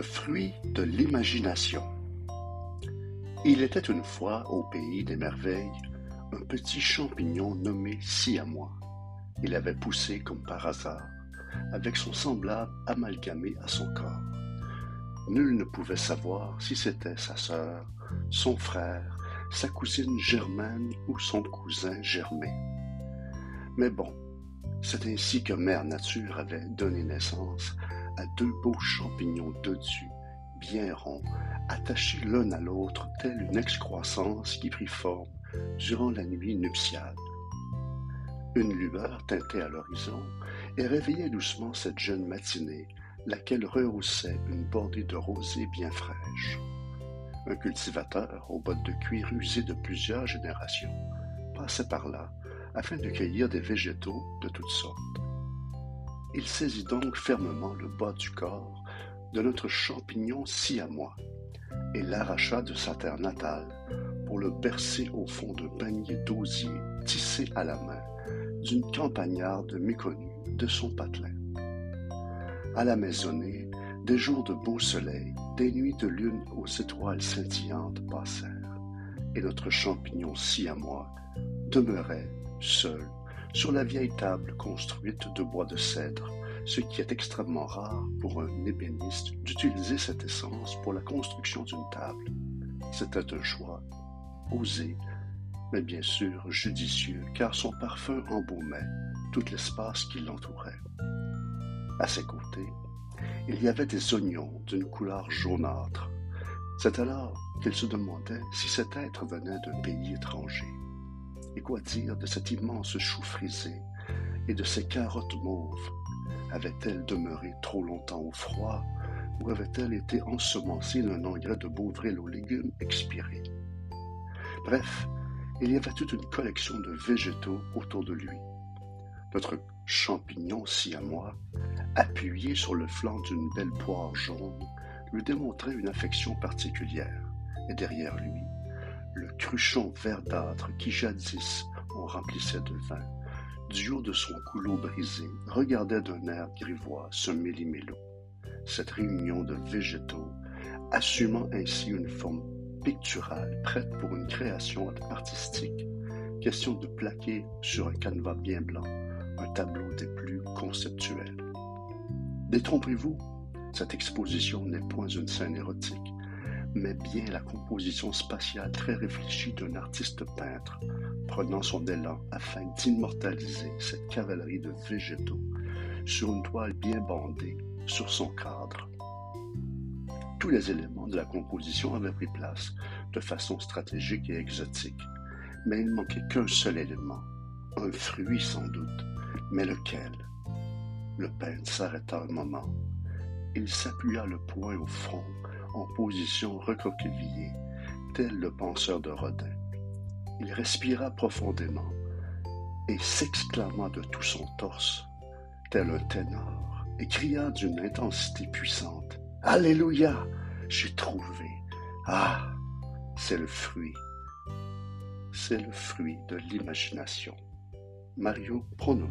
fruit de l'imagination. Il était une fois au pays des merveilles un petit champignon nommé siamois. Il avait poussé comme par hasard, avec son semblable amalgamé à son corps. Nul ne pouvait savoir si c'était sa sœur, son frère, sa cousine germaine ou son cousin germain. Mais bon, c'est ainsi que Mère Nature avait donné naissance deux beaux champignons dodus, bien ronds, attachés l'un à l'autre telle une excroissance qui prit forme durant la nuit nuptiale. Une lueur teintait à l'horizon et réveillait doucement cette jeune matinée, laquelle rehaussait une bordée de rosée bien fraîche. Un cultivateur aux bottes de cuir usées de plusieurs générations passait par là afin de cueillir des végétaux de toutes sortes. Il saisit donc fermement le bas du corps de notre champignon siamois et l'arracha de sa terre natale pour le bercer au fond d'un panier d'osier tissé à la main d'une campagnarde méconnue de son patelin. À la maisonnée, des jours de beau soleil, des nuits de lune aux étoiles scintillantes passèrent, et notre champignon siamois demeurait seul sur la vieille table construite de bois de cèdre, ce qui est extrêmement rare pour un ébéniste d'utiliser cette essence pour la construction d'une table. C'était un choix osé, mais bien sûr judicieux, car son parfum embaumait tout l'espace qui l'entourait. À ses côtés, il y avait des oignons d'une couleur jaunâtre. C'est alors qu'il se demandait si cet être venait d'un pays étranger. Et quoi dire de cet immense chou frisé et de ces carottes mauves? Avait-elle demeuré trop longtemps au froid ou avait-elle été ensemencée d'un engrais de beauvril aux légumes expirés? Bref, il y avait toute une collection de végétaux autour de lui. Notre champignon siamois, appuyé sur le flanc d'une belle poire jaune, lui démontrait une affection particulière, et derrière lui, le cruchon verdâtre qui jadis on remplissait de vin, du haut de son couleau brisé, regardait d'un air grivois ce méli-mélo. Cette réunion de végétaux, assumant ainsi une forme picturale prête pour une création artistique, question de plaquer sur un canevas bien blanc un tableau des plus conceptuels. Détrompez-vous, cette exposition n'est point une scène érotique, mais bien la composition spatiale très réfléchie d'un artiste peintre, prenant son élan afin d'immortaliser cette cavalerie de végétaux sur une toile bien bandée sur son cadre. Tous les éléments de la composition avaient pris place de façon stratégique et exotique, mais il manquait qu'un seul élément, un fruit sans doute, mais lequel? Le peintre s'arrêta un moment. Il s'appuya le poing au front en position recroquevillée, tel le penseur de Rodin. Il respira profondément et s'exclama de tout son torse, tel un ténor, et cria d'une intensité puissante Alléluia J'ai trouvé Ah C'est le fruit c'est le fruit de l'imagination. Mario Pronovo.